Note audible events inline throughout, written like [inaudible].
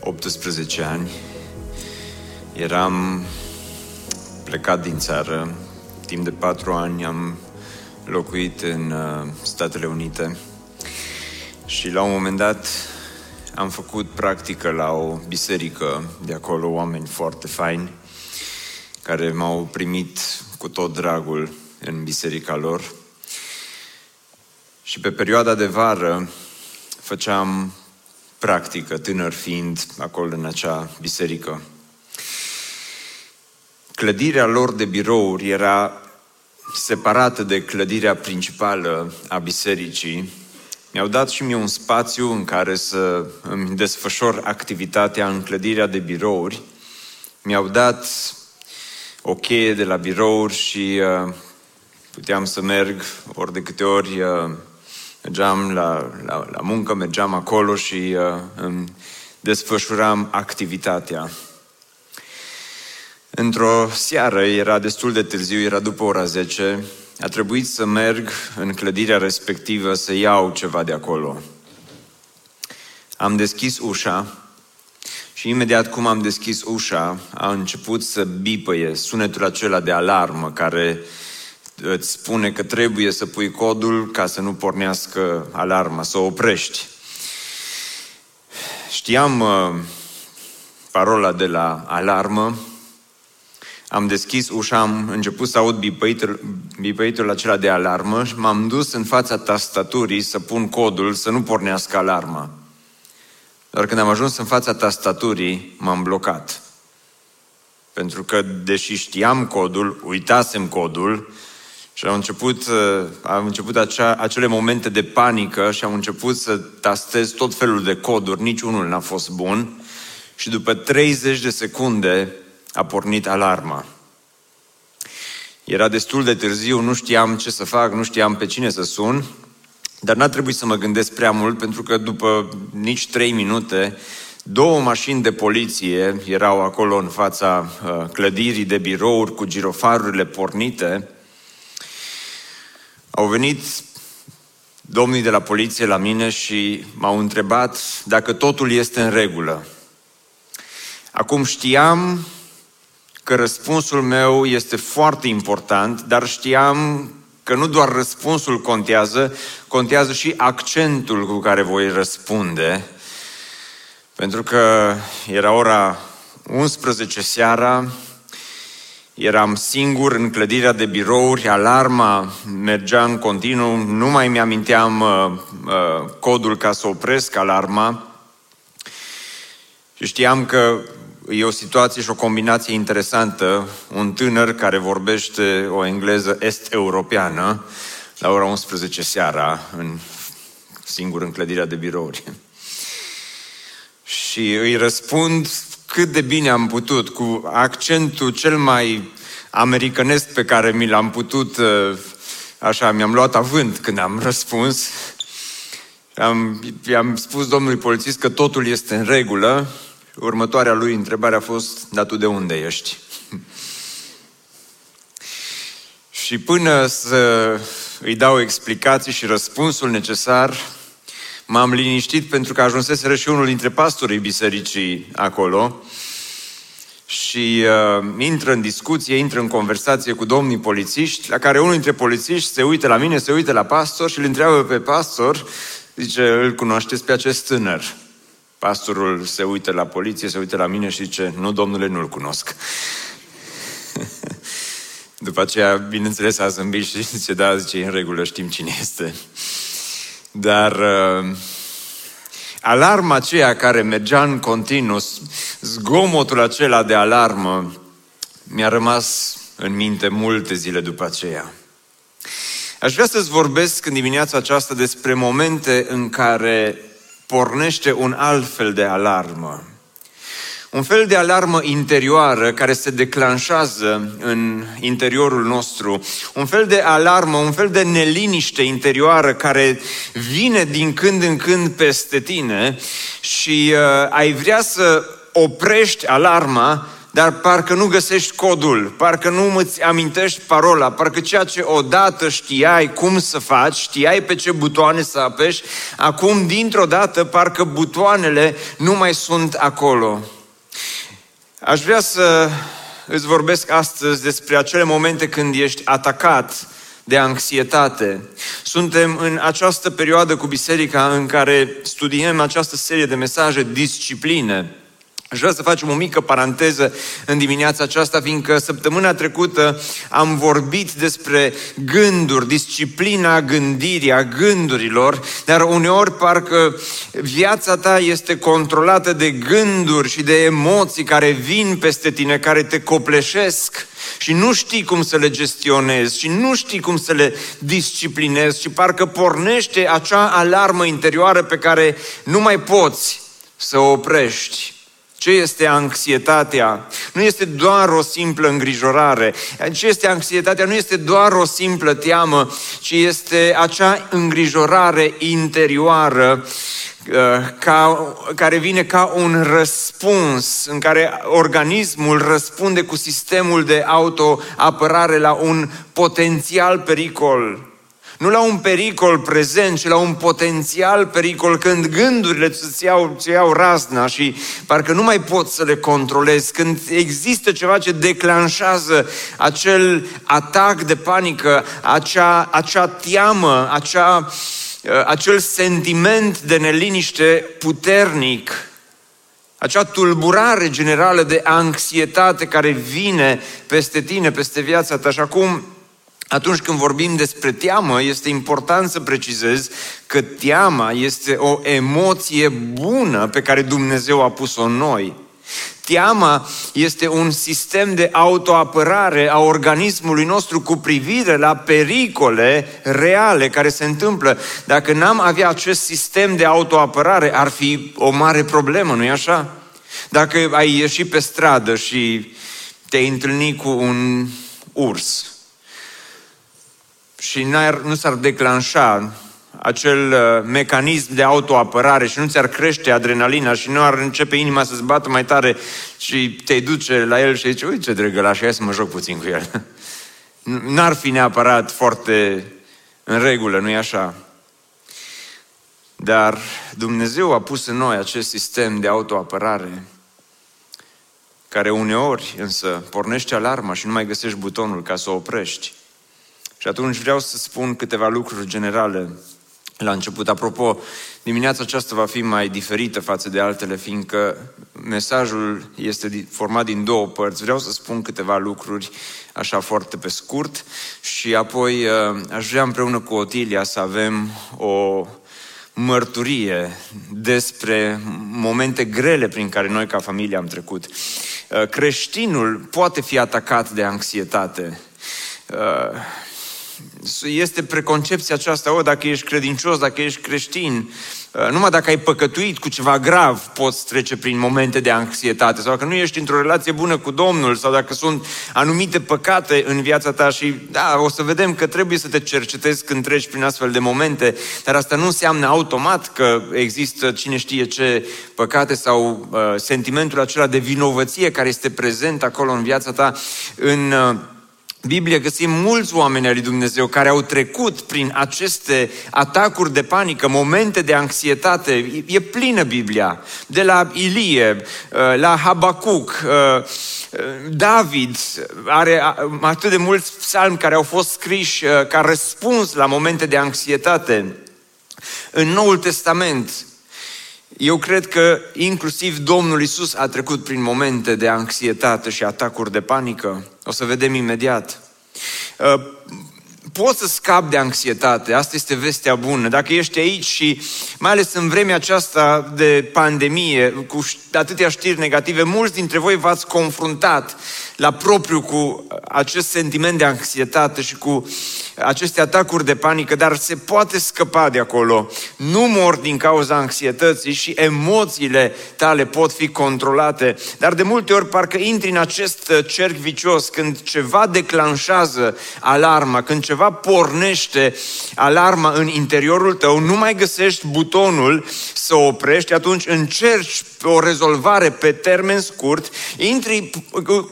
18 ani eram plecat din țară. Timp de 4 ani am locuit în uh, Statele Unite și la un moment dat am făcut practică la o biserică de acolo, oameni foarte faini care m-au primit cu tot dragul în biserica lor. Și pe perioada de vară făceam practică, tânăr fiind acolo în acea biserică. Clădirea lor de birouri era separată de clădirea principală a bisericii. Mi-au dat și mie un spațiu în care să îmi desfășor activitatea în clădirea de birouri. Mi-au dat o cheie de la birouri și uh, puteam să merg ori de câte ori uh, mergeam la, la, la muncă, mergeam acolo și uh, îmi desfășuram activitatea. Într-o seară, era destul de târziu, era după ora 10, a trebuit să merg în clădirea respectivă să iau ceva de acolo. Am deschis ușa și imediat cum am deschis ușa, a început să bipăie sunetul acela de alarmă care îți spune că trebuie să pui codul ca să nu pornească alarma, să o oprești. Știam uh, parola de la alarmă, am deschis ușa, am început să aud bipăitul, bipăitul acela de alarmă și m-am dus în fața tastaturii să pun codul să nu pornească alarma. Dar când am ajuns în fața tastaturii, m-am blocat. Pentru că, deși știam codul, uitasem codul și au început, uh, au început acea, acele momente de panică și am început să tastez tot felul de coduri, niciunul n-a fost bun. Și după 30 de secunde a pornit alarma. Era destul de târziu, nu știam ce să fac, nu știam pe cine să sun, dar n-a trebuit să mă gândesc prea mult, pentru că după nici trei minute, două mașini de poliție erau acolo în fața uh, clădirii de birouri cu girofarurile pornite, au venit domnii de la poliție la mine și m-au întrebat dacă totul este în regulă. Acum știam că răspunsul meu este foarte important, dar știam că nu doar răspunsul contează, contează și accentul cu care voi răspunde. Pentru că era ora 11 seara, Eram singur în clădirea de birouri, alarma mergea în continuu, nu mai mi-aminteam uh, uh, codul ca să opresc alarma. Și știam că e o situație și o combinație interesantă. Un tânăr care vorbește o engleză est-europeană la ora 11 seara, în, singur în clădirea de birouri. Și îi răspund cât de bine am putut, cu accentul cel mai americanesc pe care mi l-am putut, uh, așa, mi-am luat avânt când am [laughs] răspuns. Am, i-am spus domnului polițist că totul este în regulă. Următoarea lui întrebare a fost, dar tu de unde ești? [laughs] și până să îi dau explicații și răspunsul necesar, m-am liniștit pentru că ajunseseră și unul dintre pastorii bisericii acolo și uh, intră în discuție, intră în conversație cu domnii polițiști, la care unul dintre polițiști se uită la mine, se uită la pastor și îl întreabă pe pastor, zice, îl cunoașteți pe acest tânăr? Pastorul se uită la poliție, se uită la mine și zice, nu, domnule, nu-l cunosc. [laughs] După aceea, bineînțeles, a zâmbit și zice, da, zice, în regulă, știm cine este. Dar uh, alarma aceea care mergea în continuu, zgomotul acela de alarmă, mi-a rămas în minte multe zile după aceea. Aș vrea să-ți vorbesc în dimineața aceasta despre momente în care pornește un alt fel de alarmă. Un fel de alarmă interioară care se declanșează în interiorul nostru. Un fel de alarmă, un fel de neliniște interioară care vine din când în când peste tine și uh, ai vrea să oprești alarma, dar parcă nu găsești codul, parcă nu îți amintești parola, parcă ceea ce odată știai cum să faci, știai pe ce butoane să apeși, acum dintr-o dată parcă butoanele nu mai sunt acolo. Aș vrea să îți vorbesc astăzi despre acele momente când ești atacat de anxietate. Suntem în această perioadă cu biserica în care studiem această serie de mesaje discipline. Aș vrea să facem o mică paranteză în dimineața aceasta, fiindcă săptămâna trecută am vorbit despre gânduri, disciplina gândirii, a gândurilor, dar uneori parcă viața ta este controlată de gânduri și de emoții care vin peste tine, care te copleșesc și nu știi cum să le gestionezi și nu știi cum să le disciplinezi și parcă pornește acea alarmă interioară pe care nu mai poți să o oprești. Ce este anxietatea? Nu este doar o simplă îngrijorare. Ce este anxietatea? Nu este doar o simplă teamă, ci este acea îngrijorare interioară uh, ca, care vine ca un răspuns în care organismul răspunde cu sistemul de autoapărare la un potențial pericol nu la un pericol prezent, ci la un potențial pericol când gândurile îți iau, îți iau razna și parcă nu mai poți să le controlezi, când există ceva ce declanșează acel atac de panică, acea, acea teamă, acea, uh, acel sentiment de neliniște puternic, acea tulburare generală de anxietate care vine peste tine, peste viața ta. Și acum atunci când vorbim despre teamă, este important să precizez că teama este o emoție bună pe care Dumnezeu a pus-o în noi. Teama este un sistem de autoapărare a organismului nostru cu privire la pericole reale care se întâmplă. Dacă n-am avea acest sistem de autoapărare, ar fi o mare problemă, nu-i așa? Dacă ai ieșit pe stradă și te-ai întâlnit cu un urs, și nu s-ar declanșa acel uh, mecanism de autoapărare și nu ți-ar crește adrenalina și nu ar începe inima să-ți bată mai tare și te duce la el și zice, uite ce drăgălaș, hai să mă joc puțin cu el. [laughs] N-ar fi neapărat foarte în regulă, nu-i așa? Dar Dumnezeu a pus în noi acest sistem de autoapărare care uneori însă pornește alarma și nu mai găsești butonul ca să o oprești. Și atunci vreau să spun câteva lucruri generale la început. Apropo, dimineața aceasta va fi mai diferită față de altele, fiindcă mesajul este format din două părți. Vreau să spun câteva lucruri așa foarte pe scurt și apoi uh, aș vrea împreună cu Otilia să avem o mărturie despre momente grele prin care noi ca familie am trecut. Uh, creștinul poate fi atacat de anxietate uh, este preconcepția aceasta, o, dacă ești credincios, dacă ești creștin, uh, numai dacă ai păcătuit cu ceva grav, poți trece prin momente de anxietate. Sau dacă nu ești într-o relație bună cu Domnul, sau dacă sunt anumite păcate în viața ta și, da, o să vedem că trebuie să te cercetezi când treci prin astfel de momente, dar asta nu înseamnă automat că există cine știe ce păcate sau uh, sentimentul acela de vinovăție care este prezent acolo în viața ta, în... Uh, Biblie găsim mulți oameni ai lui Dumnezeu care au trecut prin aceste atacuri de panică, momente de anxietate. E plină Biblia. De la Ilie, uh, la Habacuc, uh, David are atât de mulți psalmi care au fost scriși uh, ca răspuns la momente de anxietate. În Noul Testament, eu cred că inclusiv Domnul Isus a trecut prin momente de anxietate și atacuri de panică. O să vedem imediat. Uh, poți să scapi de anxietate, asta este vestea bună. Dacă ești aici și mai ales în vremea aceasta de pandemie, cu atâtea știri negative, mulți dintre voi v-ați confruntat la propriu cu acest sentiment de anxietate și cu aceste atacuri de panică, dar se poate scăpa de acolo. Nu mor din cauza anxietății și emoțiile tale pot fi controlate, dar de multe ori parcă intri în acest cerc vicios când ceva declanșează alarma, când ceva pornește alarma în interiorul tău, nu mai găsești butonul să oprești, atunci încerci o rezolvare pe termen scurt, intri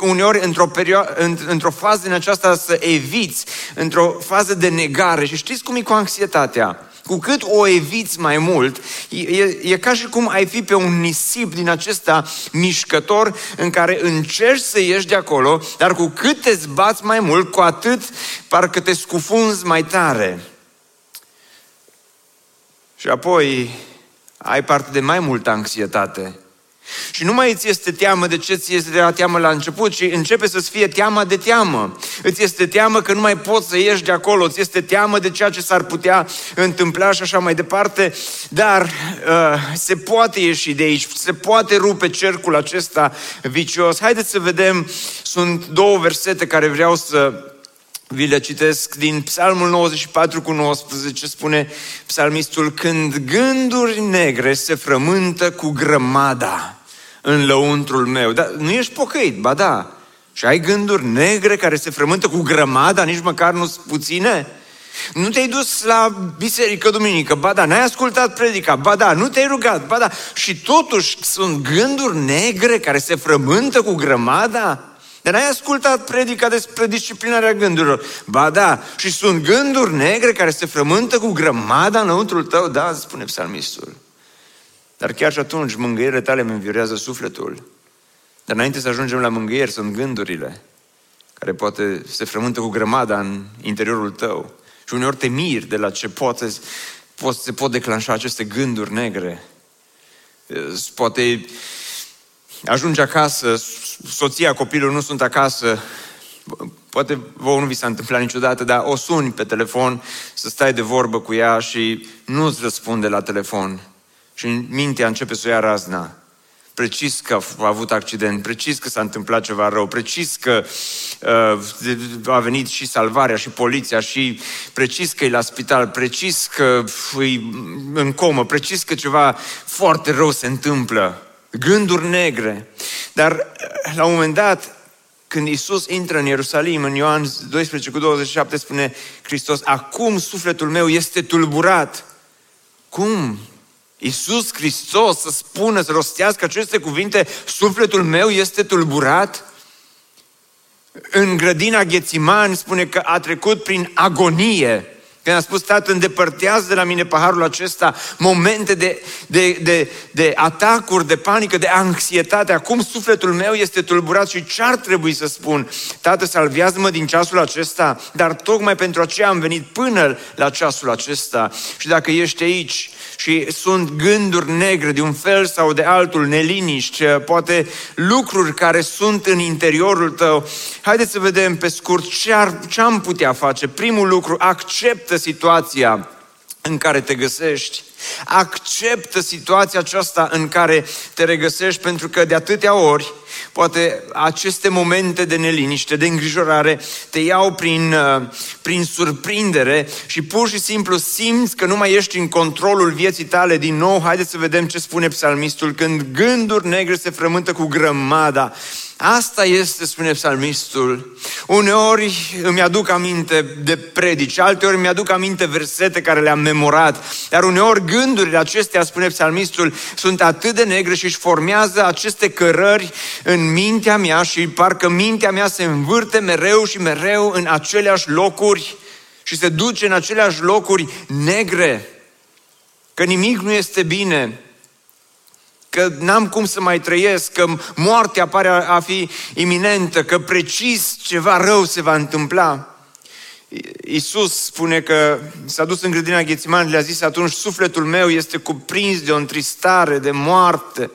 uneori într-o, perioadă, într-o fază din aceasta să eviți, într-o fază de negare. Și știți cum e cu anxietatea? Cu cât o eviți mai mult, e, e ca și cum ai fi pe un nisip din acesta mișcător în care încerci să ieși de acolo, dar cu cât te zbați mai mult, cu atât parcă te scufunzi mai tare. Și apoi ai parte de mai multă anxietate. Și nu mai îți este teamă de ce ți este de teamă la început, ci începe să-ți fie teama de teamă. Îți este teamă că nu mai poți să ieși de acolo, îți este teamă de ceea ce s-ar putea întâmpla și așa mai departe, dar uh, se poate ieși de aici, se poate rupe cercul acesta vicios. Haideți să vedem, sunt două versete care vreau să vi le citesc din Psalmul 94 cu 19, spune psalmistul, când gânduri negre se frământă cu grămada în lăuntrul meu. Dar nu ești pocăit, ba da. Și ai gânduri negre care se frământă cu grămada, nici măcar nu sunt puține? Nu te-ai dus la biserică duminică, ba da, n-ai ascultat predica, ba da, nu te-ai rugat, ba da. Și totuși sunt gânduri negre care se frământă cu grămada? Dar n-ai ascultat predica despre disciplinarea gândurilor. Ba da, și sunt gânduri negre care se frământă cu grămada înăuntrul tău, da, spune psalmistul. Dar chiar și atunci mângâierile tale îmi înviorează sufletul. Dar înainte să ajungem la mângâieri sunt gândurile care poate se frământă cu grămada în interiorul tău. Și uneori te miri de la ce poate, poate, se pot declanșa aceste gânduri negre. Poate ajungi acasă, soția, copilul nu sunt acasă, poate vouă nu vi s-a întâmplat niciodată, dar o suni pe telefon să stai de vorbă cu ea și nu-ți răspunde la telefon. Și în mintea începe să o ia razna. Precis că a avut accident, precis că s-a întâmplat ceva rău, precis că uh, a venit și salvarea și poliția și precis că e la spital, precis că e în comă, precis că ceva foarte rău se întâmplă. Gânduri negre. Dar la un moment dat, când Isus intră în Ierusalim, în Ioan 12 cu 27, spune Hristos, acum sufletul meu este tulburat. Cum? Iisus Hristos să spună, să rostească aceste cuvinte, sufletul meu este tulburat? În grădina Ghețiman spune că a trecut prin agonie. Când a spus, Tată, îndepărtează de la mine paharul acesta, momente de, de, de, de atacuri, de panică, de anxietate. Acum sufletul meu este tulburat și ce ar trebui să spun? Tată, salvează-mă din ceasul acesta, dar tocmai pentru aceea am venit până la ceasul acesta. Și dacă ești aici și sunt gânduri negre de un fel sau de altul, neliniști, poate lucruri care sunt în interiorul tău. Haideți să vedem pe scurt ce, ar, ce am putea face. Primul lucru, acceptă situația în care te găsești. Acceptă situația aceasta în care te regăsești pentru că de atâtea ori poate aceste momente de neliniște, de îngrijorare te iau prin, uh, prin surprindere și pur și simplu simți că nu mai ești în controlul vieții tale din nou. Haideți să vedem ce spune psalmistul când gânduri negre se frământă cu grămada Asta este, spune psalmistul. Uneori îmi aduc aminte de predici, alteori îmi aduc aminte versete care le-am memorat, dar uneori gândurile acestea, spune psalmistul, sunt atât de negre și își formează aceste cărări în mintea mea și parcă mintea mea se învârte mereu și mereu în aceleași locuri și se duce în aceleași locuri negre. Că nimic nu este bine, că n-am cum să mai trăiesc, că moartea pare a fi iminentă, că precis ceva rău se va întâmpla. Iisus spune că s-a dus în grădina Ghețiman, le-a zis atunci, sufletul meu este cuprins de o întristare, de moarte.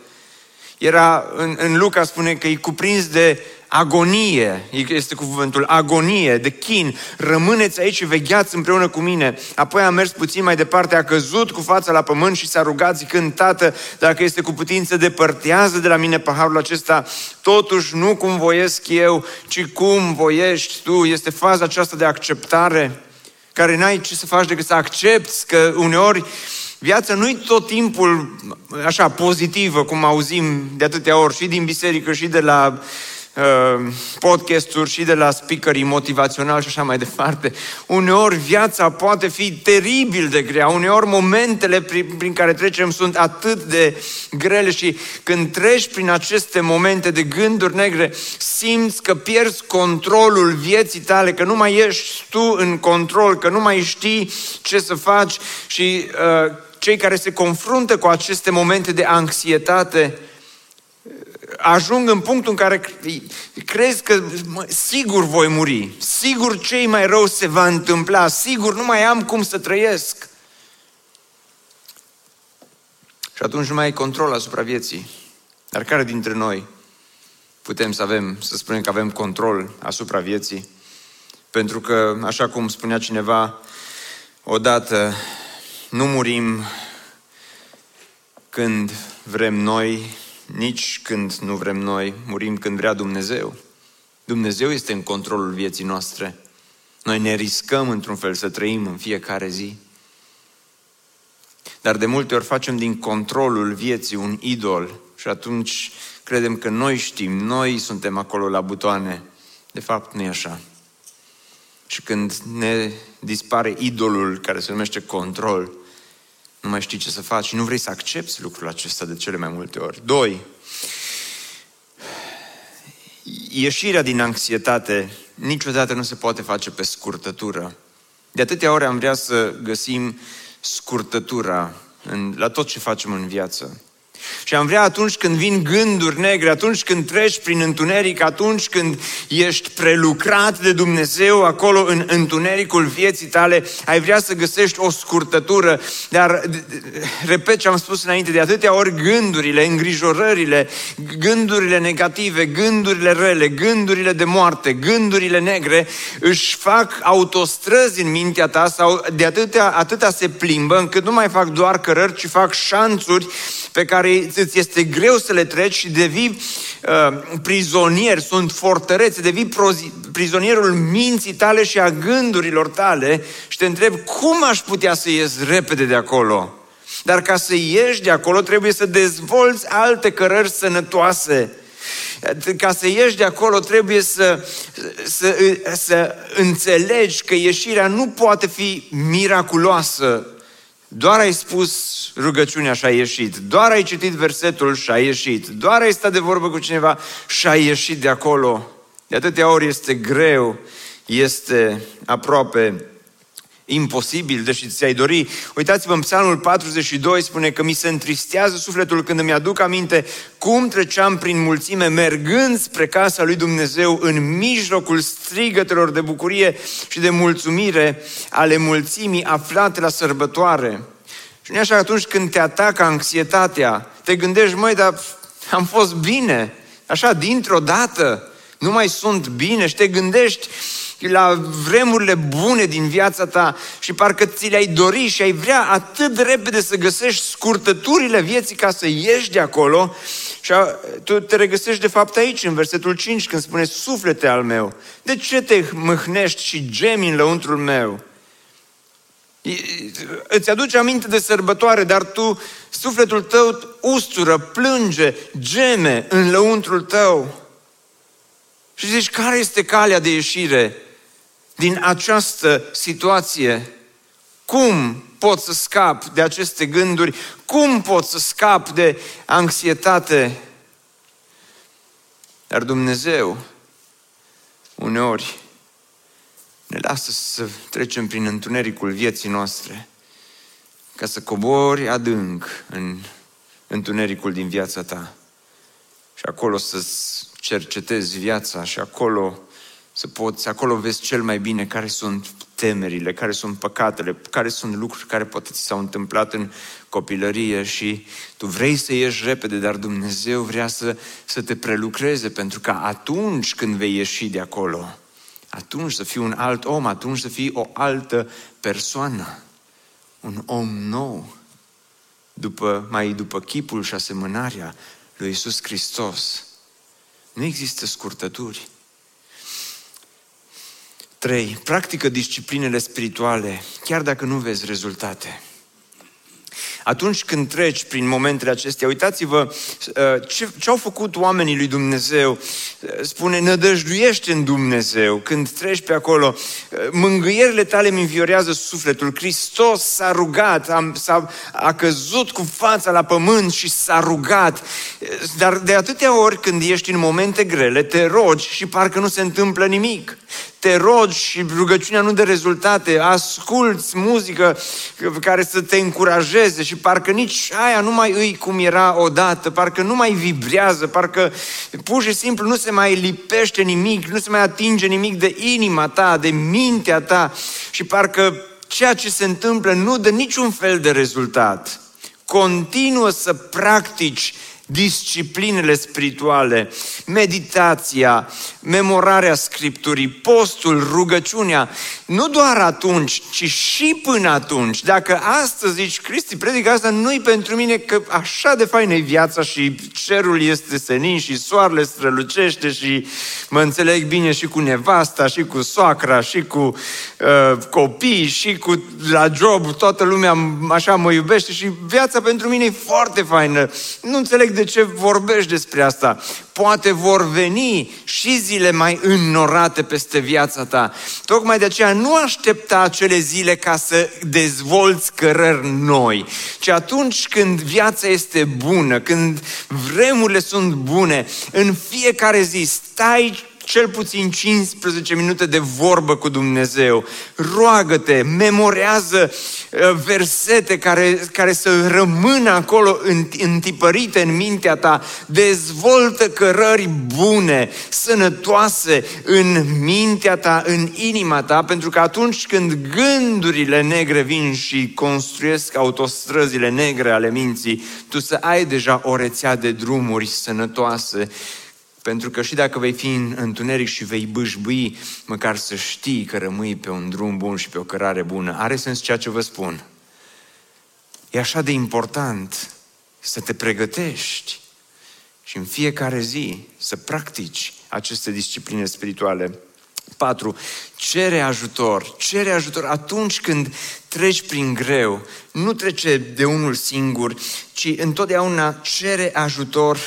Era, în, în Luca spune că e cuprins de agonie, este cuvântul, agonie, de chin, rămâneți aici și vegheați împreună cu mine. Apoi a mers puțin mai departe, a căzut cu fața la pământ și s-a rugat zicând, Tată, dacă este cu putință, depărtează de la mine paharul acesta, totuși nu cum voiesc eu, ci cum voiești tu. Este faza aceasta de acceptare, care n-ai ce să faci decât să accepti că uneori Viața nu-i tot timpul așa pozitivă, cum auzim de atâtea ori și din biserică și de la uh, podcasturi și de la speakerii motivaționali și așa mai departe. Uneori viața poate fi teribil de grea, uneori momentele prin, prin care trecem sunt atât de grele și când treci prin aceste momente de gânduri negre, simți că pierzi controlul vieții tale, că nu mai ești tu în control, că nu mai știi ce să faci și uh, cei care se confruntă cu aceste momente de anxietate ajung în punctul în care crezi că mă, sigur voi muri, sigur cei mai rău se va întâmpla, sigur nu mai am cum să trăiesc. Și atunci nu mai ai control asupra vieții. Dar care dintre noi putem să avem, să spunem că avem control asupra vieții? Pentru că, așa cum spunea cineva, odată nu murim când vrem noi, nici când nu vrem noi, murim când vrea Dumnezeu. Dumnezeu este în controlul vieții noastre. Noi ne riscăm într-un fel să trăim în fiecare zi. Dar de multe ori facem din controlul vieții un idol și atunci credem că noi știm, noi suntem acolo la butoane. De fapt, nu e așa. Și când ne dispare idolul care se numește control, nu mai știi ce să faci și nu vrei să accepti lucrul acesta de cele mai multe ori. Doi, ieșirea din anxietate niciodată nu se poate face pe scurtătură. De atâtea ori am vrea să găsim scurtătura în, la tot ce facem în viață. Și am vrea atunci când vin gânduri negre, atunci când treci prin întuneric, atunci când ești prelucrat de Dumnezeu acolo în întunericul vieții tale, ai vrea să găsești o scurtătură, dar, repet ce am spus înainte, de atâtea ori gândurile, îngrijorările, gândurile negative, gândurile rele, gândurile de moarte, gândurile negre, își fac autostrăzi în mintea ta sau de atâtea, atâta se plimbă încât nu mai fac doar cărări, ci fac șanțuri pe care îți este greu să le treci și devii uh, prizonier, sunt fortărețe, devii prizonierul minții tale și a gândurilor tale și te întreb cum aș putea să ies repede de acolo. Dar ca să ieși de acolo trebuie să dezvolți alte cărări sănătoase. Ca să ieși de acolo trebuie să, să, să înțelegi că ieșirea nu poate fi miraculoasă, doar ai spus rugăciunea și ai ieșit. Doar ai citit versetul și ai ieșit. Doar ai stat de vorbă cu cineva și ai ieșit de acolo. De atâtea ori este greu, este aproape imposibil, deși ți-ai dori. Uitați-vă în Psalmul 42, spune că mi se întristează sufletul când îmi aduc aminte cum treceam prin mulțime mergând spre casa lui Dumnezeu în mijlocul strigătelor de bucurie și de mulțumire ale mulțimii aflate la sărbătoare. Și nu așa atunci când te atacă anxietatea, te gândești, măi, dar am fost bine, așa, dintr-o dată, nu mai sunt bine și te gândești, la vremurile bune din viața ta și parcă ți le-ai dori și ai vrea atât de repede să găsești scurtăturile vieții ca să ieși de acolo și a, tu te regăsești de fapt aici, în versetul 5, când spune Suflete al meu, de ce te mâhnești și gemi în lăuntrul meu? Îți aduce aminte de sărbătoare, dar tu, sufletul tău ustură, plânge, geme în lăuntrul tău. Și zici, care este calea de ieșire? din această situație. Cum pot să scap de aceste gânduri? Cum pot să scap de anxietate? Dar Dumnezeu, uneori, ne lasă să trecem prin întunericul vieții noastre, ca să cobori adânc în întunericul din viața ta. Și acolo să-ți cercetezi viața și acolo să poți, acolo vezi cel mai bine care sunt temerile, care sunt păcatele, care sunt lucruri care poate ți s-au întâmplat în copilărie și tu vrei să ieși repede, dar Dumnezeu vrea să, să te prelucreze pentru că atunci când vei ieși de acolo, atunci să fii un alt om, atunci să fii o altă persoană, un om nou, după, mai după chipul și asemănarea lui Isus Hristos. Nu există scurtături. 3. Practică disciplinele spirituale, chiar dacă nu vezi rezultate. Atunci când treci prin momentele acestea, uitați-vă uh, ce, ce au făcut oamenii lui Dumnezeu. Uh, spune, nădăjduiește în Dumnezeu. Când treci pe acolo, uh, mângâierile tale îmi înviorează sufletul. Hristos s-a rugat, a, s-a, a căzut cu fața la pământ și s-a rugat. Dar de atâtea ori când ești în momente grele, te rogi și parcă nu se întâmplă nimic te rogi și rugăciunea nu dă rezultate, asculți muzică care să te încurajeze și parcă nici aia nu mai îi cum era odată, parcă nu mai vibrează, parcă pur și simplu nu se mai lipește nimic, nu se mai atinge nimic de inima ta, de mintea ta și parcă ceea ce se întâmplă nu dă niciun fel de rezultat. Continuă să practici disciplinele spirituale, meditația, memorarea Scripturii, postul, rugăciunea, nu doar atunci, ci și până atunci. Dacă astăzi zici, Cristi, predică asta nu-i pentru mine, că așa de faină e viața și cerul este senin și soarele strălucește și mă înțeleg bine și cu nevasta, și cu soacra, și cu uh, copii, și cu la job, toată lumea așa mă iubește și viața pentru mine e foarte faină. Nu înțeleg de ce vorbești despre asta. Poate vor veni și zile mai înnorate peste viața ta. Tocmai de aceea nu aștepta acele zile ca să dezvolți cărări noi, ci atunci când viața este bună, când vremurile sunt bune, în fiecare zi stai cel puțin 15 minute de vorbă cu Dumnezeu. Roagă-te, memorează uh, versete care, care să rămână acolo întipărite în mintea ta. Dezvoltă cărări bune, sănătoase în mintea ta, în inima ta, pentru că atunci când gândurile negre vin și construiesc autostrăzile negre ale minții, tu să ai deja o rețea de drumuri sănătoase pentru că și dacă vei fi în întuneric și vei bâșbui, măcar să știi că rămâi pe un drum bun și pe o cărare bună. Are sens ceea ce vă spun. E așa de important să te pregătești și în fiecare zi să practici aceste discipline spirituale. 4. Cere ajutor. Cere ajutor atunci când treci prin greu. Nu trece de unul singur, ci întotdeauna cere ajutor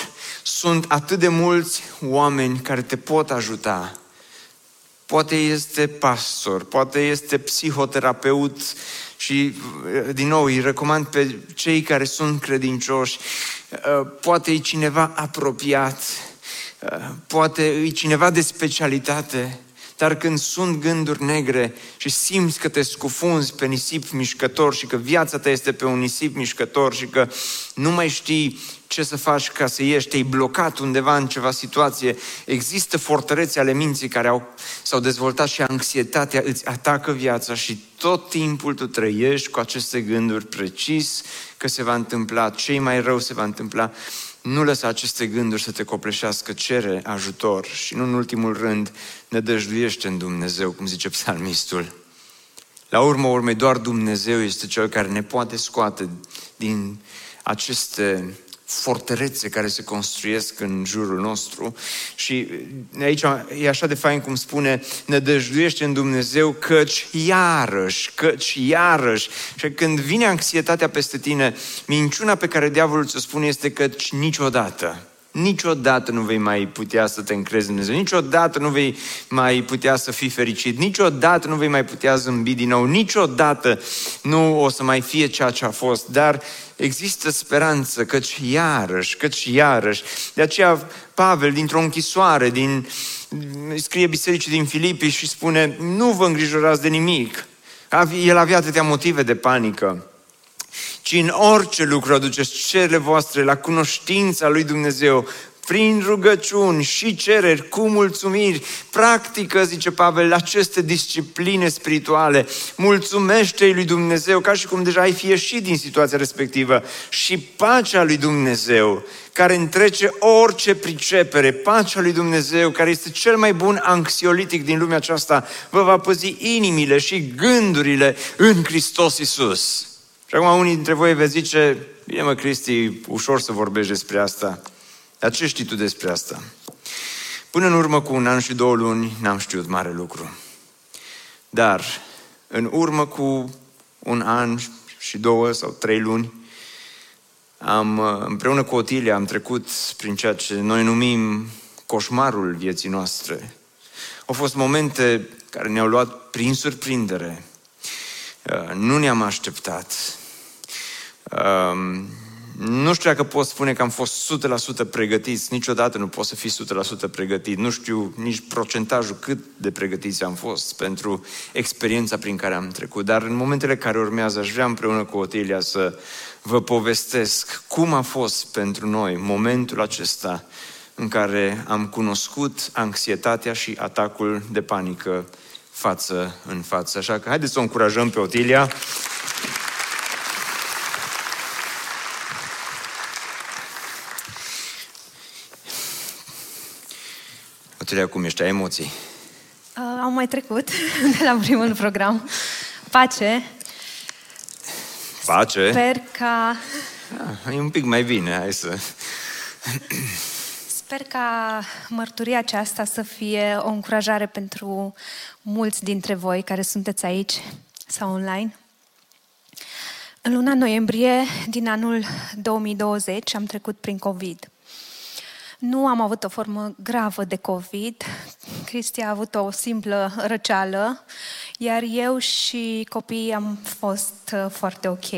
sunt atât de mulți oameni care te pot ajuta. Poate este pastor, poate este psihoterapeut și, din nou, îi recomand pe cei care sunt credincioși. Poate e cineva apropiat, poate e cineva de specialitate, dar când sunt gânduri negre și simți că te scufunzi pe nisip mișcător și că viața ta este pe un nisip mișcător și că nu mai știi ce să faci ca să ieși, te-ai blocat undeva în ceva situație, există fortărețe ale minții care au, s-au dezvoltat și anxietatea îți atacă viața și tot timpul tu trăiești cu aceste gânduri precis că se va întâmpla, cei mai rău se va întâmpla. Nu lăsa aceste gânduri să te copleșească, cere ajutor și nu în ultimul rând ne dăjduiește în Dumnezeu, cum zice psalmistul. La urmă urmei, doar Dumnezeu este Cel care ne poate scoate din aceste fortărețe care se construiesc în jurul nostru și aici e așa de fain cum spune, ne dăjduiește în Dumnezeu căci iarăși, căci iarăși. Și când vine anxietatea peste tine, minciuna pe care diavolul ți-o spune este căci niciodată niciodată nu vei mai putea să te încrezi în Dumnezeu, niciodată nu vei mai putea să fii fericit, niciodată nu vei mai putea zâmbi din nou, niciodată nu o să mai fie ceea ce a fost, dar există speranță, căci iarăși, căci iarăși. De aceea Pavel, dintr-o închisoare, din, scrie bisericii din Filipii și spune, nu vă îngrijorați de nimic. El avea atâtea motive de panică ci în orice lucru aduceți cererile voastre la cunoștința lui Dumnezeu prin rugăciuni și cereri, cu mulțumiri, practică, zice Pavel, aceste discipline spirituale, mulțumește-i lui Dumnezeu ca și cum deja ai fi ieșit din situația respectivă. Și pacea lui Dumnezeu care întrece orice pricepere, pacea lui Dumnezeu, care este cel mai bun anxiolitic din lumea aceasta, vă va păzi inimile și gândurile în Hristos Isus. Și acum unii dintre voi veți zice, bine mă Cristi, ușor să vorbești despre asta. Dar ce știi tu despre asta? Până în urmă cu un an și două luni n-am știut mare lucru. Dar în urmă cu un an și două sau trei luni, am, împreună cu Otilia am trecut prin ceea ce noi numim coșmarul vieții noastre. Au fost momente care ne-au luat prin surprindere. Uh, nu ne-am așteptat. Um, nu știu dacă pot spune că am fost 100% pregătiți, niciodată nu pot să fii 100% pregătit. Nu știu nici procentajul cât de pregătiți am fost pentru experiența prin care am trecut. Dar în momentele care urmează aș vrea împreună cu Otilia să vă povestesc cum a fost pentru noi momentul acesta în care am cunoscut anxietatea și atacul de panică față în față. Așa că haideți să o încurajăm pe Otilia. Otilia, cum ești? Ai emoții? Uh, au mai trecut [laughs] de la primul program. Pace. Pace? Sper ca... Ah, e un pic mai bine, hai să... Sper ca mărturia aceasta să fie o încurajare pentru mulți dintre voi care sunteți aici sau online. În luna noiembrie din anul 2020 am trecut prin COVID. Nu am avut o formă gravă de COVID. Cristi a avut o simplă răceală, iar eu și copiii am fost uh, foarte ok.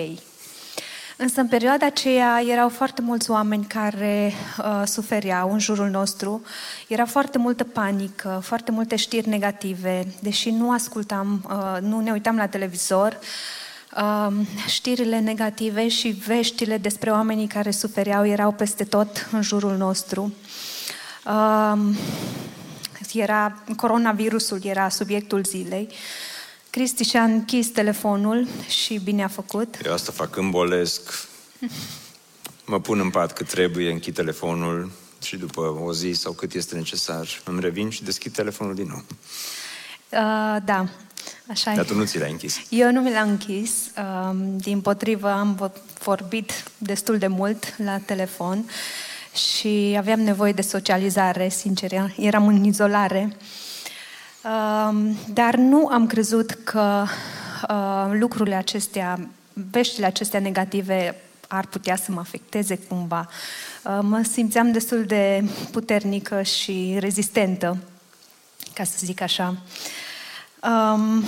Însă în perioada aceea erau foarte mulți oameni care uh, sufereau în jurul nostru, era foarte multă panică, foarte multe știri negative, deși nu ascultam, uh, nu ne uitam la televizor, uh, știrile negative și veștile despre oamenii care sufereau erau peste tot în jurul nostru. Uh, era, coronavirusul era subiectul zilei. Cristi și-a închis telefonul și bine a făcut. Eu asta fac când bolesc. Mă pun în pat cât trebuie, închid telefonul și după o zi sau cât este necesar, îmi revin și deschid telefonul din nou. Uh, da, așa Dar e. tu nu ți l-ai închis. Eu nu mi l-am închis. Uh, din potrivă, am vorbit destul de mult la telefon și aveam nevoie de socializare, sincer, eram în izolare. Uh, dar nu am crezut că uh, lucrurile acestea, veștile acestea negative ar putea să mă afecteze cumva. Uh, mă simțeam destul de puternică și rezistentă, ca să zic așa. Um,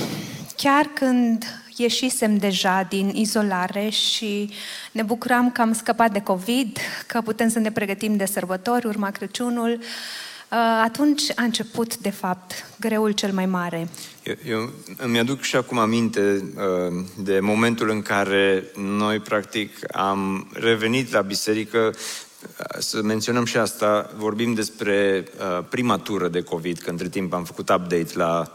chiar când ieșisem deja din izolare și ne bucuram că am scăpat de COVID, că putem să ne pregătim de sărbători, urma Crăciunul, uh, atunci a început, de fapt, greul cel mai mare. Eu, eu îmi aduc și acum aminte uh, de momentul în care noi, practic, am revenit la biserică. Uh, Să menționăm și asta, vorbim despre uh, prima tură de COVID, că între timp am făcut update la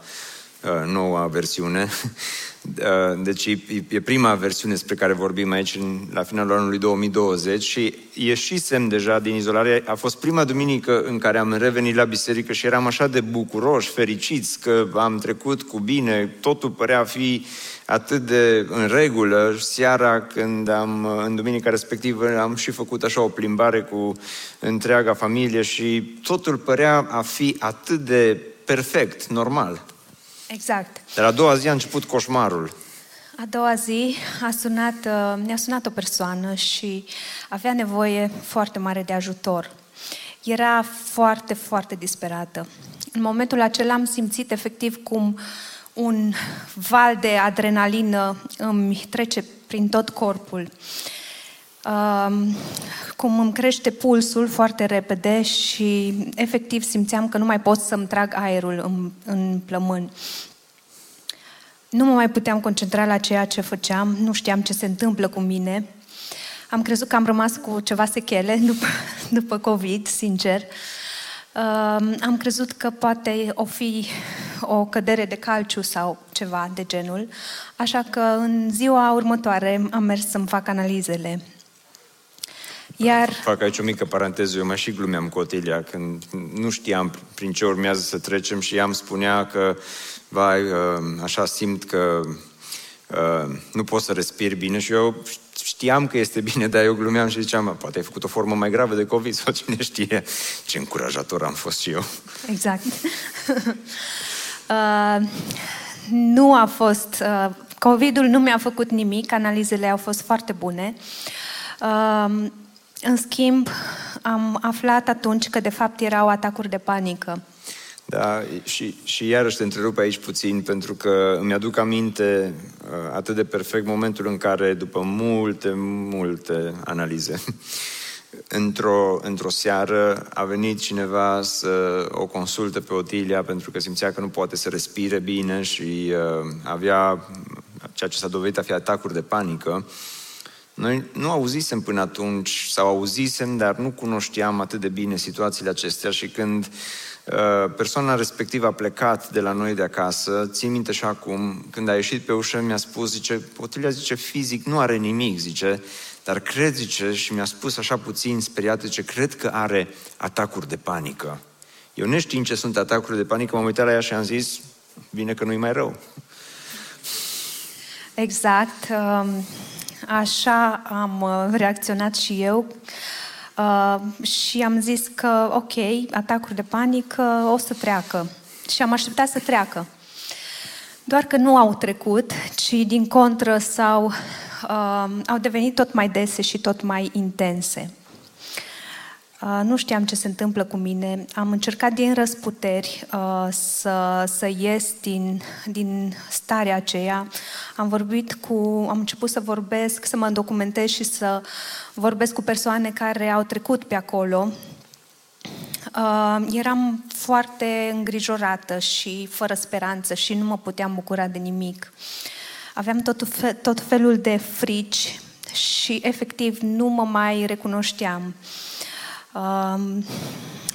uh, noua versiune. [laughs] Uh, Deci e, e prima versiune despre care vorbim aici în, la finalul anului 2020 și ieșisem deja din izolare. A fost prima duminică în care am revenit la biserică și eram așa de bucuroși, fericiți că am trecut cu bine, totul părea a fi atât de în regulă. Seara când am, în duminica respectivă, am și făcut așa o plimbare cu întreaga familie și totul părea a fi atât de perfect, normal. Exact. Dar a doua zi a început coșmarul. A doua zi a sunat, uh, ne-a sunat o persoană și avea nevoie foarte mare de ajutor. Era foarte, foarte disperată. În momentul acela am simțit efectiv cum un val de adrenalină îmi trece prin tot corpul. Um, cum îmi crește pulsul foarte repede și efectiv simțeam că nu mai pot să-mi trag aerul în, în plămâni. Nu mă mai puteam concentra la ceea ce făceam, nu știam ce se întâmplă cu mine. Am crezut că am rămas cu ceva sechele [laughs] după, după COVID, sincer. Am crezut că poate o fi o cădere de calciu sau ceva de genul, așa că în ziua următoare am mers să-mi fac analizele. Iar... Fac aici o mică paranteză, eu mai și glumeam cu Otilia când nu știam prin ce urmează să trecem și ea îmi spunea că, vai, uh, așa simt că uh, nu pot să respir bine și eu știam că este bine, dar eu glumeam și ziceam, poate ai făcut o formă mai gravă de COVID sau cine știe. Ce încurajator am fost și eu. Exact. [laughs] uh, nu a fost, uh, COVID-ul nu mi-a făcut nimic, analizele au fost foarte bune. Uh, în schimb, am aflat atunci că de fapt erau atacuri de panică. Da, și, și iarăși te întrerup aici puțin, pentru că îmi aduc aminte uh, atât de perfect momentul în care, după multe, multe analize, [laughs] într-o, într-o seară a venit cineva să o consulte pe Otilia pentru că simțea că nu poate să respire bine și uh, avea ceea ce s-a dovedit a fi atacuri de panică. Noi nu auzisem până atunci, sau auzisem, dar nu cunoșteam atât de bine situațiile acestea și când uh, persoana respectivă a plecat de la noi de acasă, țin minte și acum, când a ieșit pe ușă, mi-a spus, zice, Otilia zice, fizic nu are nimic, zice, dar cred, zice, și mi-a spus așa puțin speriat, zice, cred că are atacuri de panică. Eu neștiind ce sunt atacuri de panică, m-am uitat la ea și am zis, bine că nu-i mai rău. Exact. Um, Așa am uh, reacționat și eu uh, și am zis că, ok, atacuri de panică o să treacă. Și am așteptat să treacă. Doar că nu au trecut, ci din contră sau uh, au devenit tot mai dese și tot mai intense. Uh, nu știam ce se întâmplă cu mine. Am încercat din răsputeri uh, să, să ies din, din starea aceea. Am vorbit cu, am început să vorbesc, să mă documentez și să vorbesc cu persoane care au trecut pe acolo. Uh, eram foarte îngrijorată și fără speranță și nu mă puteam bucura de nimic. Aveam tot, tot felul de frici și efectiv nu mă mai recunoșteam. Uh,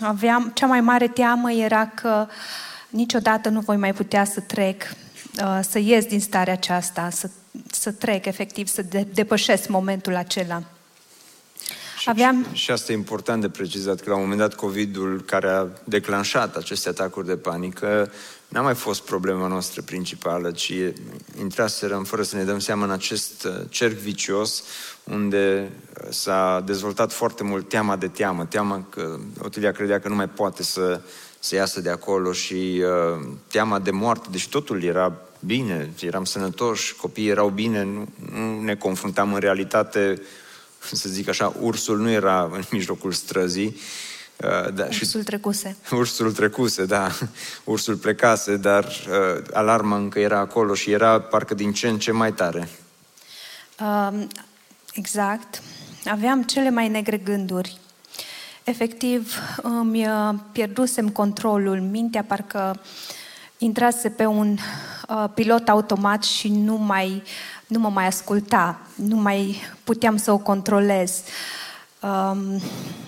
aveam, cea mai mare teamă era că niciodată nu voi mai putea să trec, uh, să ies din starea aceasta, să, să trec, efectiv, să de, depășesc momentul acela. Și, Aveam... și asta e important de precizat, că la un moment dat COVID-ul care a declanșat aceste atacuri de panică n-a mai fost problema noastră principală, ci intraserăm fără să ne dăm seama în acest uh, cerc vicios unde uh, s-a dezvoltat foarte mult teama de teamă, teama că Otilia credea că nu mai poate să, să iasă de acolo și uh, teama de moarte, deși totul era bine, eram sănătoși, copiii erau bine, nu, nu ne confruntam în realitate, [laughs] să zic așa, ursul nu era [laughs] în mijlocul străzii, Uh, da, ursul și, trecuse. [laughs] Ursul trecuse, da. Ursul plecase, dar uh, alarma încă era acolo și era parcă din ce în ce mai tare. Uh, exact. Aveam cele mai negre gânduri. Efectiv, îmi uh, pierdusem controlul. Mintea parcă intrase pe un uh, pilot automat și nu mai nu mă mai asculta, nu mai puteam să o controlez. Uh,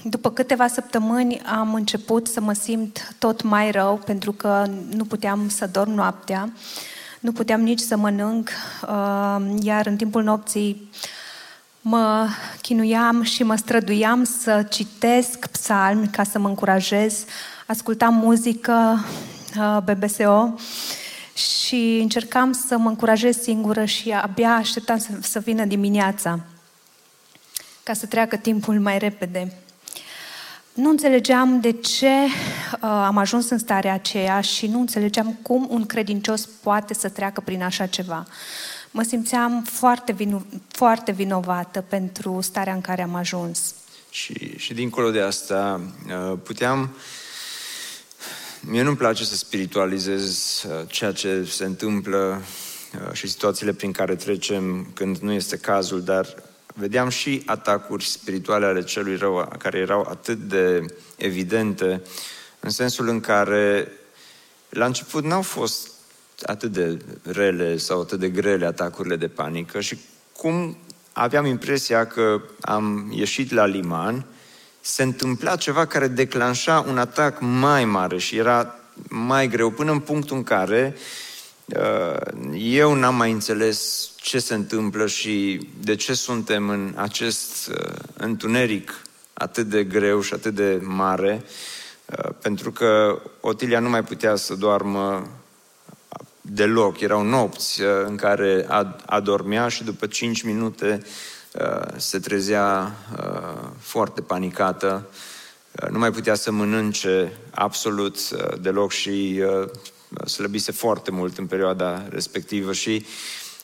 după câteva săptămâni am început să mă simt tot mai rău pentru că nu puteam să dorm noaptea, nu puteam nici să mănânc, iar în timpul nopții mă chinuiam și mă străduiam să citesc psalmi ca să mă încurajez, ascultam muzică BBSO și încercam să mă încurajez singură și abia așteptam să, să vină dimineața ca să treacă timpul mai repede. Nu înțelegeam de ce uh, am ajuns în starea aceea și nu înțelegeam cum un credincios poate să treacă prin așa ceva. Mă simțeam foarte, vino- foarte vinovată pentru starea în care am ajuns. Și, și dincolo de asta, uh, puteam... Mie nu-mi place să spiritualizez uh, ceea ce se întâmplă uh, și situațiile prin care trecem când nu este cazul, dar vedeam și atacuri spirituale ale celui rău, care erau atât de evidente, în sensul în care la început n-au fost atât de rele sau atât de grele atacurile de panică și cum aveam impresia că am ieșit la liman se întâmpla ceva care declanșa un atac mai mare și era mai greu, până în punctul în care uh, eu n-am mai înțeles ce se întâmplă și de ce suntem în acest uh, întuneric atât de greu și atât de mare, uh, pentru că Otilia nu mai putea să doarmă deloc. Erau nopți în care adormea și după 5 minute se trezea foarte panicată Uh, nu mai putea să mănânce absolut uh, deloc și uh, slăbise foarte mult în perioada respectivă și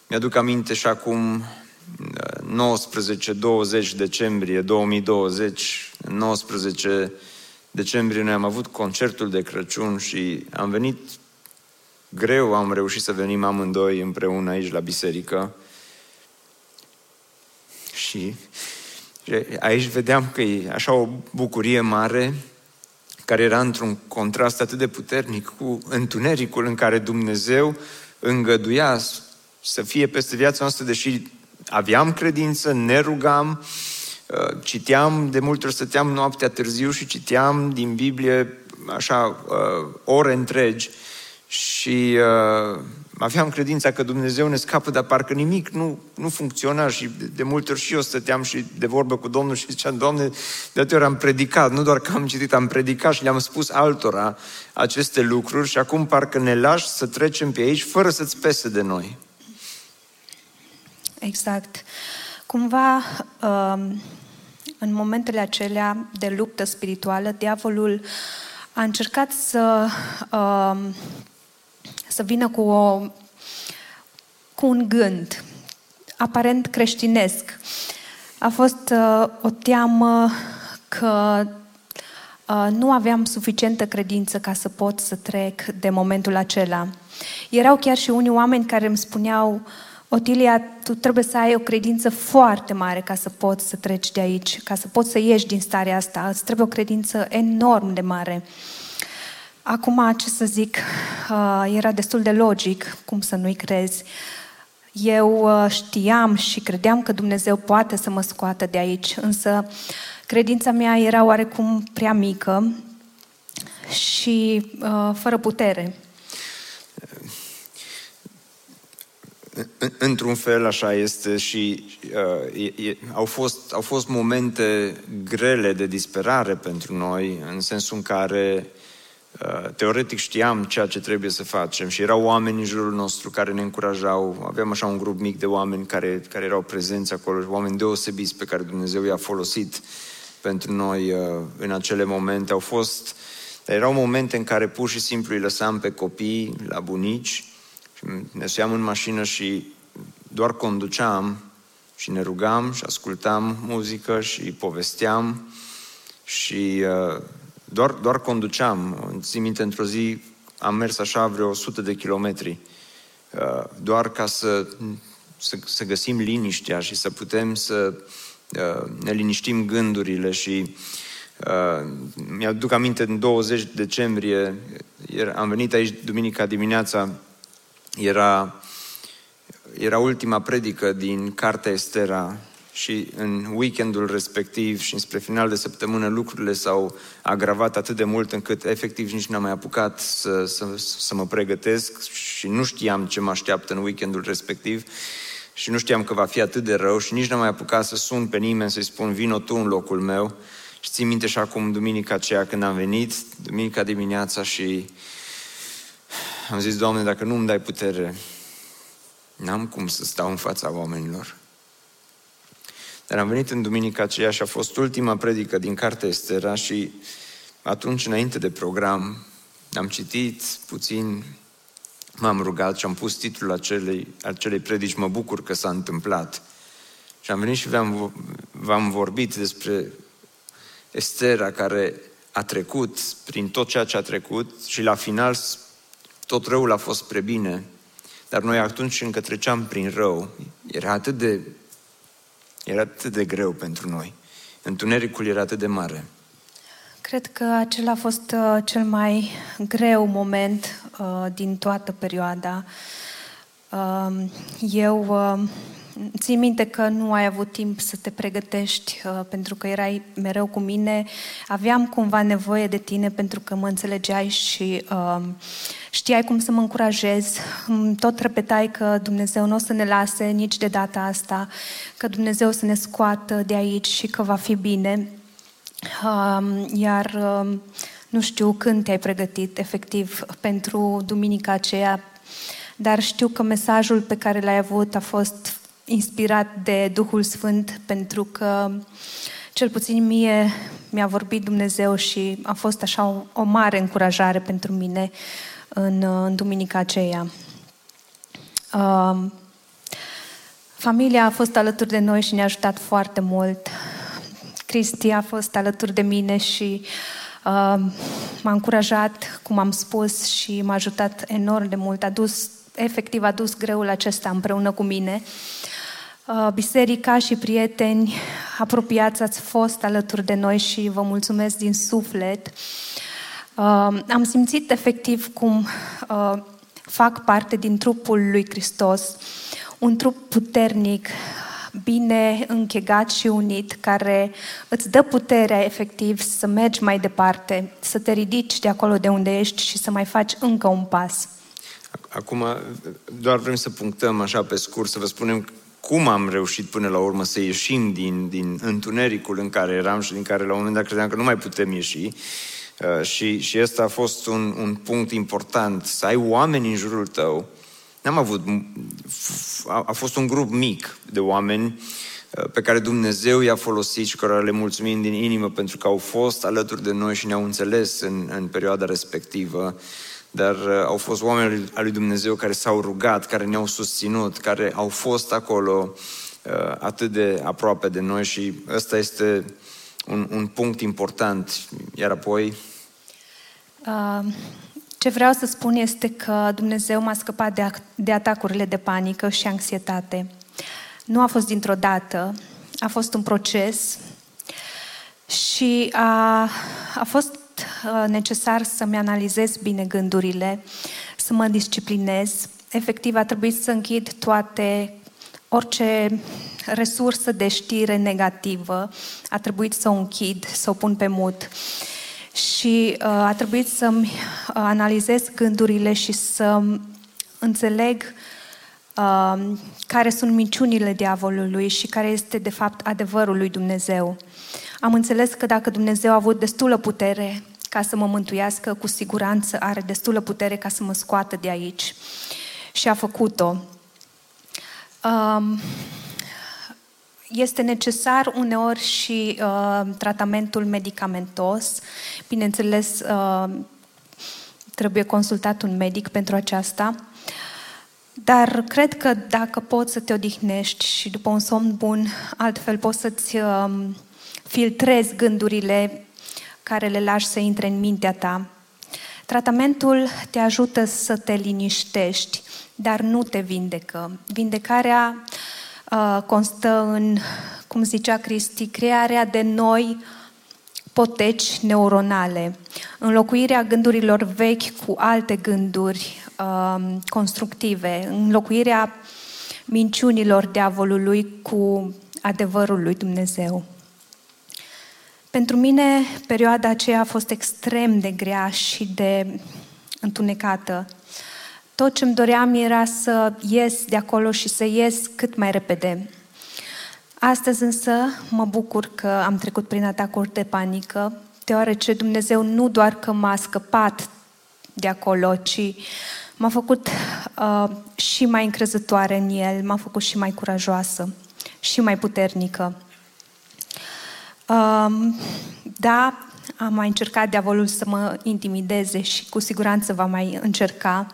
mi-aduc aminte și acum 19-20 decembrie 2020, 19 decembrie noi am avut concertul de Crăciun și am venit greu, am reușit să venim amândoi împreună aici la biserică. Și aici vedeam că e așa o bucurie mare care era într-un contrast atât de puternic cu întunericul în care Dumnezeu îngăduia să fie peste viața noastră, deși aveam credință, ne rugam, uh, citeam, de multe ori stăteam noaptea târziu și citeam din Biblie așa uh, ore întregi și uh, aveam credința că Dumnezeu ne scapă, dar parcă nimic nu, nu funcționa și de, de multe ori și eu stăteam și de vorbă cu Domnul și ziceam, Doamne, de atâtea ori am predicat, nu doar că am citit, am predicat și le-am spus altora aceste lucruri și acum parcă ne lași să trecem pe aici fără să-ți pese de noi. Exact. Cumva, um, în momentele acelea de luptă spirituală, diavolul a încercat să um, să vină cu, o, cu un gând, aparent creștinesc. A fost uh, o teamă că uh, nu aveam suficientă credință ca să pot să trec de momentul acela. Erau chiar și unii oameni care îmi spuneau, Otilia, tu trebuie să ai o credință foarte mare ca să poți să treci de aici, ca să poți să ieși din starea asta. Îți trebuie o credință enorm de mare. Acum, ce să zic, uh, era destul de logic, cum să nu-i crezi. Eu uh, știam și credeam că Dumnezeu poate să mă scoată de aici, însă credința mea era oarecum prea mică și uh, fără putere. Într-un fel așa este și uh, e, e, au, fost, au fost momente grele de disperare pentru noi, în sensul în care Uh, teoretic știam ceea ce trebuie să facem și erau oameni în jurul nostru care ne încurajau. Aveam așa un grup mic de oameni care, care erau prezenți acolo, oameni deosebiți pe care Dumnezeu i-a folosit pentru noi uh, în acele momente. Au fost, dar erau momente în care pur și simplu îi lăsam pe copii, la bunici, și ne suiam în mașină și doar conduceam și ne rugam și ascultam muzică și povesteam și uh, doar, doar conduceam. Țin minte, într-o zi am mers așa vreo 100 de kilometri, uh, doar ca să, să, să găsim liniștea și să putem să uh, ne liniștim gândurile și uh, mi-aduc aminte în 20 decembrie, am venit aici duminica dimineața, era, era ultima predică din Cartea Estera și în weekendul respectiv și spre final de săptămână lucrurile s-au agravat atât de mult încât efectiv nici n-am mai apucat să, să, să mă pregătesc și nu știam ce mă așteaptă în weekendul respectiv și nu știam că va fi atât de rău și nici n-am mai apucat să sun pe nimeni să-i spun vino tu în locul meu și țin minte și acum duminica aceea când am venit, duminica dimineața și am zis, Doamne, dacă nu îmi dai putere, n-am cum să stau în fața oamenilor. Dar am venit în duminica aceea și a fost ultima predică din cartea Estera și atunci, înainte de program, am citit puțin, m-am rugat și am pus titlul acelei, acelei predici, mă bucur că s-a întâmplat. Și am venit și v-am, v-am vorbit despre Estera care a trecut prin tot ceea ce a trecut și la final tot răul a fost spre bine. Dar noi atunci încă treceam prin rău. Era atât de era atât de greu pentru noi. Întunericul era atât de mare. Cred că acela a fost uh, cel mai greu moment uh, din toată perioada. Uh, eu uh, ții minte că nu ai avut timp să te pregătești uh, pentru că erai mereu cu mine. Aveam cumva nevoie de tine pentru că mă înțelegeai și uh, știai cum să mă încurajez. Tot repetai că Dumnezeu nu o să ne lase nici de data asta, că Dumnezeu o să ne scoată de aici și că va fi bine. Uh, iar uh, nu știu când te-ai pregătit efectiv pentru duminica aceea, dar știu că mesajul pe care l-ai avut a fost inspirat de Duhul Sfânt pentru că cel puțin mie mi-a vorbit Dumnezeu și a fost așa o, o mare încurajare pentru mine în, în duminica aceea. Uh, familia a fost alături de noi și ne-a ajutat foarte mult. Cristi a fost alături de mine și uh, m-a încurajat, cum am spus, și m-a ajutat enorm de mult. A dus, efectiv, a dus greul acesta împreună cu mine. Uh, biserica și prieteni apropiați ați fost alături de noi și vă mulțumesc din suflet. Uh, am simțit efectiv cum uh, fac parte din trupul lui Hristos, un trup puternic, bine închegat și unit, care îți dă puterea efectiv să mergi mai departe, să te ridici de acolo de unde ești și să mai faci încă un pas. Acum, doar vrem să punctăm așa pe scurt, să vă spunem cum am reușit până la urmă să ieșim din, din întunericul în care eram și din care la un moment dat credeam că nu mai putem ieși. Uh, și, și ăsta a fost un, un punct important, să ai oameni în jurul tău. N-am avut, a, a fost un grup mic de oameni uh, pe care Dumnezeu i-a folosit și care le mulțumim din inimă pentru că au fost alături de noi și ne-au înțeles în, în perioada respectivă dar uh, au fost oameni al lui Dumnezeu care s-au rugat, care ne-au susținut, care au fost acolo uh, atât de aproape de noi și ăsta este un, un punct important. Iar apoi... Uh, ce vreau să spun este că Dumnezeu m-a scăpat de, de atacurile de panică și anxietate. Nu a fost dintr-o dată, a fost un proces și a, a fost Uh, necesar să-mi analizez bine gândurile, să mă disciplinez. Efectiv, a trebuit să închid toate, orice resursă de știre negativă, a trebuit să o închid, să o pun pe mut. Și uh, a trebuit să-mi uh, analizez gândurile și să înțeleg uh, care sunt minciunile diavolului și care este, de fapt, adevărul lui Dumnezeu. Am înțeles că dacă Dumnezeu a avut destulă putere ca să mă mântuiască, cu siguranță are destulă putere ca să mă scoată de aici. Și a făcut-o. Um, este necesar uneori și uh, tratamentul medicamentos. Bineînțeles, uh, trebuie consultat un medic pentru aceasta. Dar cred că dacă poți să te odihnești și după un somn bun, altfel poți să-ți uh, filtrezi gândurile care le lași să intre în mintea ta. Tratamentul te ajută să te liniștești, dar nu te vindecă. Vindecarea uh, constă în, cum zicea Cristi, crearea de noi poteci neuronale, înlocuirea gândurilor vechi cu alte gânduri uh, constructive, înlocuirea minciunilor diavolului cu adevărul lui Dumnezeu. Pentru mine, perioada aceea a fost extrem de grea și de întunecată. Tot ce îmi doream era să ies de acolo și să ies cât mai repede. Astăzi însă mă bucur că am trecut prin atacuri de panică, deoarece Dumnezeu nu doar că m-a scăpat de acolo, ci m-a făcut uh, și mai încrezătoare în El, m-a făcut și mai curajoasă și mai puternică. Um, da, am mai încercat diavolul să mă intimideze și cu siguranță va mai încerca,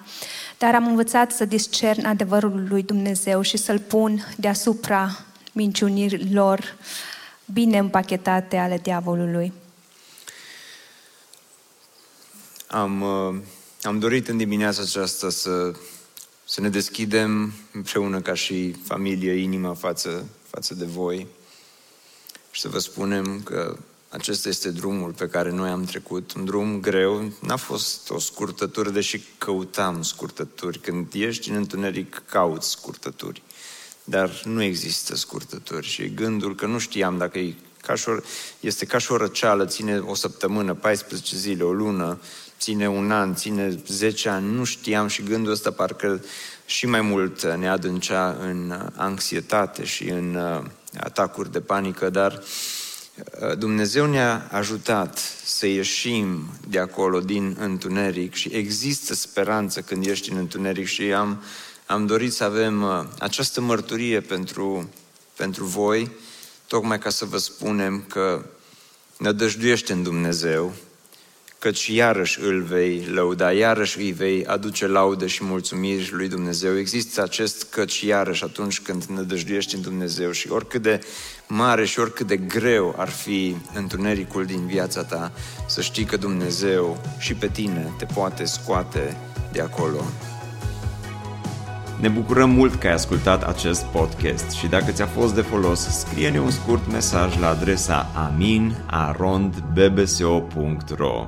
dar am învățat să discern adevărul lui Dumnezeu și să-l pun deasupra minciunilor bine împachetate ale diavolului. Am, uh, am dorit în dimineața aceasta să, să ne deschidem împreună ca și familie inima față, față de voi și să vă spunem că acesta este drumul pe care noi am trecut, un drum greu, n-a fost o scurtătură, deși căutam scurtături. Când ești în întuneric, cauți scurtături. dar nu există scurtături și gândul că nu știam dacă e ca și o, este ca și o răceală, ține o săptămână, 14 zile, o lună, ține un an, ține 10 ani, nu știam și gândul ăsta parcă și mai mult ne adâncea în anxietate și în uh, atacuri de panică, dar uh, Dumnezeu ne-a ajutat să ieșim de acolo, din întuneric și există speranță când ești în întuneric și am, am dorit să avem uh, această mărturie pentru, pentru voi, tocmai ca să vă spunem că nădăjduiește în Dumnezeu, căci iarăși îl vei lăuda, iarăși îi vei aduce laudă și mulțumiri lui Dumnezeu. Există acest căci iarăși atunci când nădăjduiești în Dumnezeu și oricât de mare și oricât de greu ar fi întunericul din viața ta, să știi că Dumnezeu și pe tine te poate scoate de acolo. Ne bucurăm mult că ai ascultat acest podcast și dacă ți-a fost de folos, scrie-ne un scurt mesaj la adresa aminarondbbso.ro